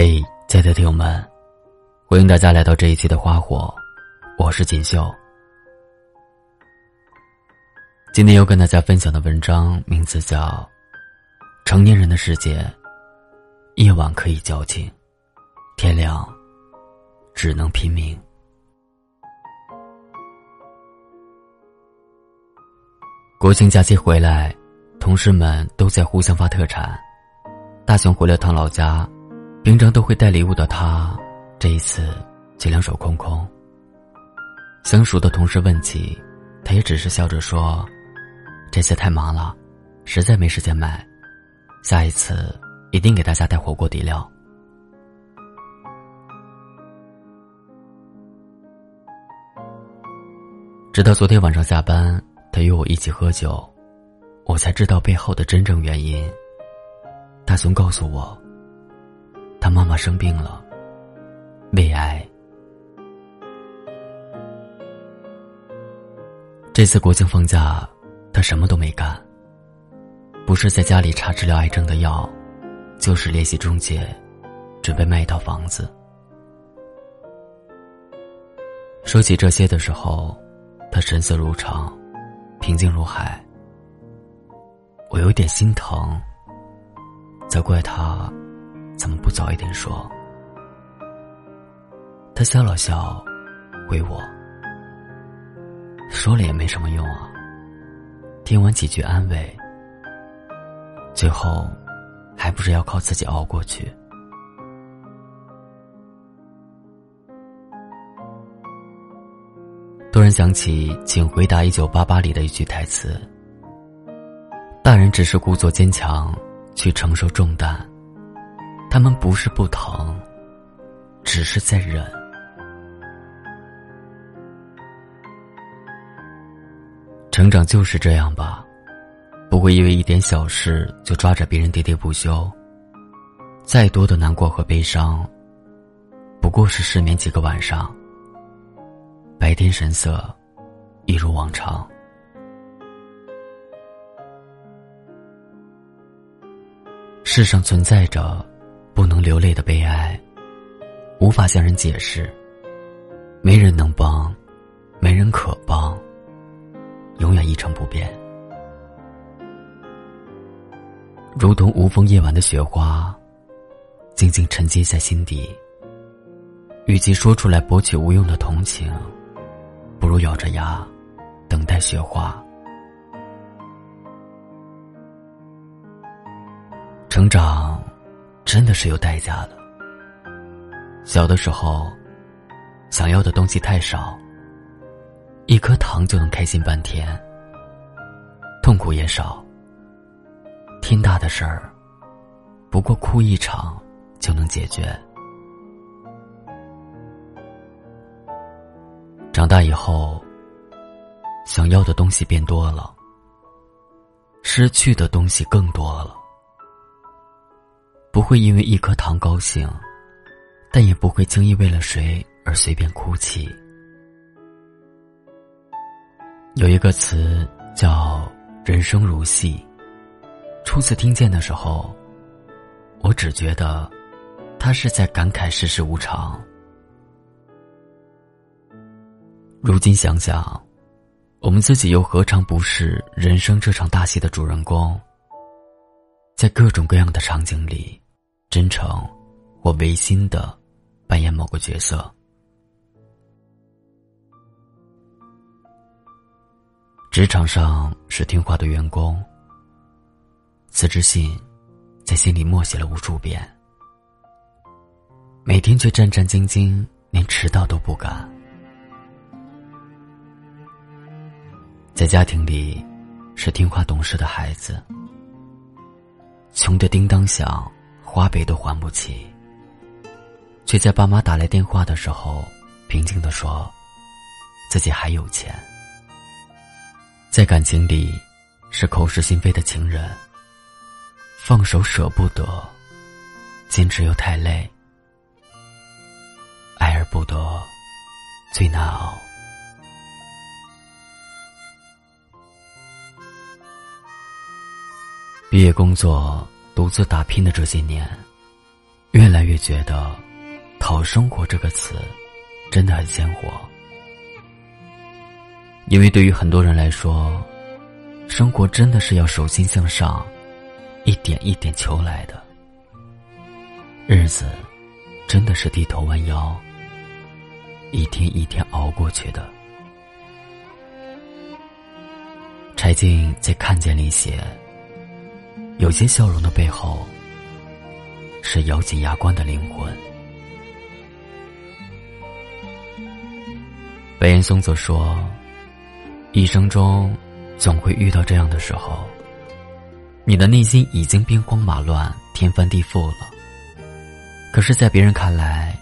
嘿，亲爱的听友们，欢迎大家来到这一期的花火，我是锦绣。今天要跟大家分享的文章名字叫《成年人的世界》，夜晚可以矫情，天亮只能拼命。国庆假期回来，同事们都在互相发特产。大雄回了趟老家。平常都会带礼物的他，这一次却两手空空。相熟的同事问起，他也只是笑着说：“这次太忙了，实在没时间买，下一次一定给大家带火锅底料。”直到昨天晚上下班，他约我一起喝酒，我才知道背后的真正原因。大雄告诉我。妈妈生病了，胃癌。这次国庆放假，他什么都没干。不是在家里查治疗癌症的药，就是联系中介，准备卖一套房子。说起这些的时候，他神色如常，平静如海。我有点心疼，责怪他。怎么不早一点说？他笑了笑，回我：“说了也没什么用啊。”听完几句安慰，最后还不是要靠自己熬过去。突然想起《请回答一九八八》里的一句台词：“大人只是故作坚强，去承受重担。”他们不是不疼，只是在忍。成长就是这样吧，不会因为一点小事就抓着别人喋喋不休。再多的难过和悲伤，不过是失眠几个晚上，白天神色一如往常。世上存在着。不能流泪的悲哀，无法向人解释。没人能帮，没人可帮，永远一成不变。如同无风夜晚的雪花，静静沉积在心底。与其说出来博取无用的同情，不如咬着牙，等待雪化。成长。真的是有代价的。小的时候，想要的东西太少，一颗糖就能开心半天；痛苦也少，天大的事儿，不过哭一场就能解决。长大以后，想要的东西变多了，失去的东西更多了。不会因为一颗糖高兴，但也不会轻易为了谁而随便哭泣。有一个词叫“人生如戏”，初次听见的时候，我只觉得他是在感慨世事无常。如今想想，我们自己又何尝不是人生这场大戏的主人公？在各种各样的场景里。真诚或违心的扮演某个角色。职场上是听话的员工，辞职信在心里默写了无数遍，每天却战战兢兢，连迟到都不敢。在家庭里，是听话懂事的孩子，穷的叮当响。花呗都还不起，却在爸妈打来电话的时候，平静的说：“自己还有钱。”在感情里，是口是心非的情人，放手舍不得，坚持又太累，爱而不得，最难熬。毕业工作。独自打拼的这些年，越来越觉得“讨生活”这个词真的很鲜活，因为对于很多人来说，生活真的是要手心向上，一点一点求来的，日子真的是低头弯腰，一天一天熬过去的。柴静在《看见》里写：“有些笑容的背后，是咬紧牙关的灵魂。”白岩松则说：“一生中，总会遇到这样的时候，你的内心已经兵荒马乱、天翻地覆了。可是，在别人看来，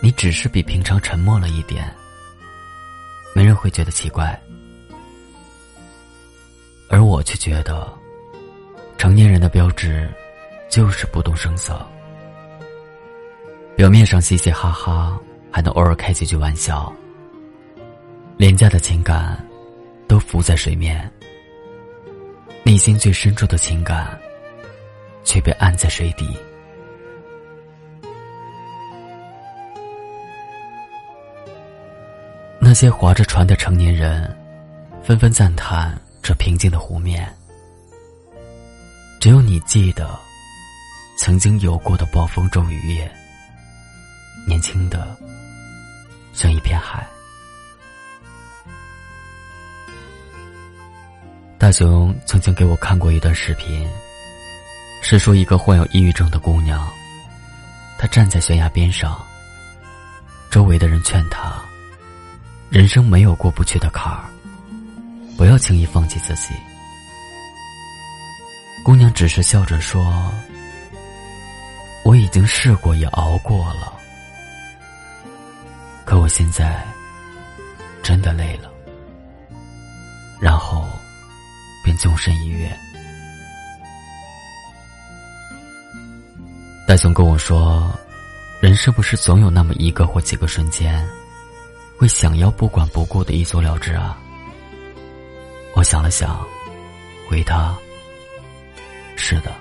你只是比平常沉默了一点，没人会觉得奇怪。”而我却觉得，成年人的标志，就是不动声色。表面上嘻嘻哈哈，还能偶尔开几句玩笑。廉价的情感，都浮在水面。内心最深处的情感，却被按在水底。那些划着船的成年人，纷纷赞叹。这平静的湖面，只有你记得曾经有过的暴风骤雨夜，年轻的像一片海。大雄曾经给我看过一段视频，是说一个患有抑郁症的姑娘，她站在悬崖边上，周围的人劝她，人生没有过不去的坎儿。不要轻易放弃自己。姑娘只是笑着说：“我已经试过，也熬过了，可我现在真的累了。”然后便纵身一跃。大雄跟我说：“人是不是总有那么一个或几个瞬间，会想要不管不顾的一走了之啊？”我想了想，回他：“是的。”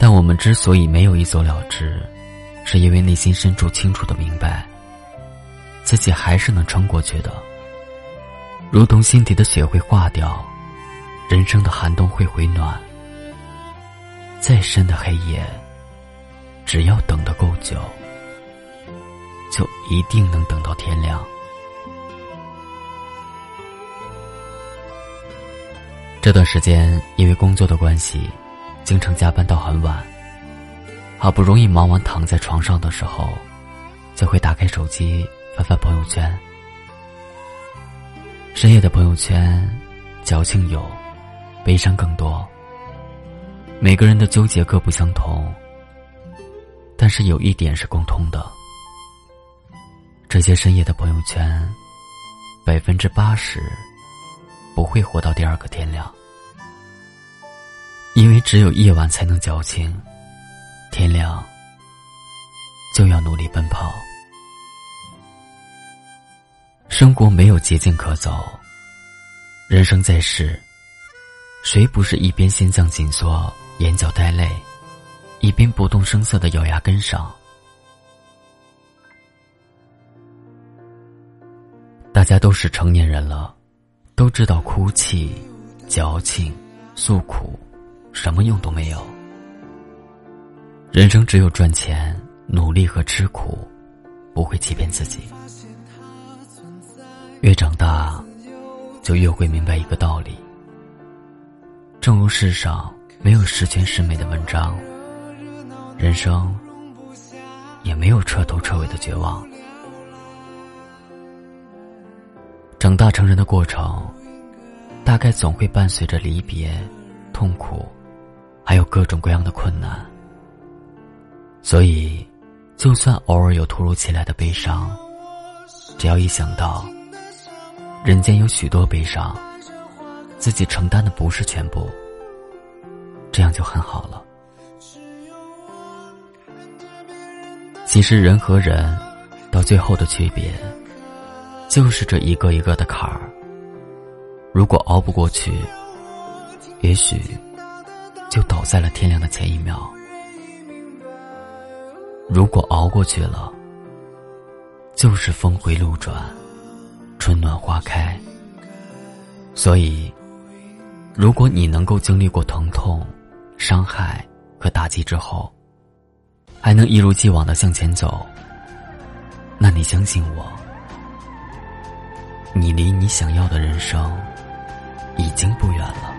但我们之所以没有一走了之，是因为内心深处清楚的明白，自己还是能撑过去的。如同心底的雪会化掉，人生的寒冬会回暖。再深的黑夜，只要等得够久，就一定能等到天亮。这段时间因为工作的关系，经常加班到很晚。好不容易忙完躺在床上的时候，就会打开手机翻翻朋友圈。深夜的朋友圈，矫情有，悲伤更多。每个人的纠结各不相同，但是有一点是共通的：这些深夜的朋友圈，百分之八十。不会活到第二个天亮，因为只有夜晚才能矫情，天亮就要努力奔跑。生活没有捷径可走，人生在世，谁不是一边心脏紧缩、眼角带泪，一边不动声色的咬牙跟上？大家都是成年人了。都知道哭泣、矫情、诉苦，什么用都没有。人生只有赚钱、努力和吃苦，不会欺骗自己。越长大，就越会明白一个道理。正如世上没有十全十美的文章，人生也没有彻头彻尾的绝望。长大成人的过程，大概总会伴随着离别、痛苦，还有各种各样的困难。所以，就算偶尔有突如其来的悲伤，只要一想到人间有许多悲伤，自己承担的不是全部，这样就很好了。其实，人和人到最后的区别。就是这一个一个的坎儿，如果熬不过去，也许就倒在了天亮的前一秒。如果熬过去了，就是峰回路转，春暖花开。所以，如果你能够经历过疼痛、伤害和打击之后，还能一如既往的向前走，那你相信我，你离你想要的人生已经不远了。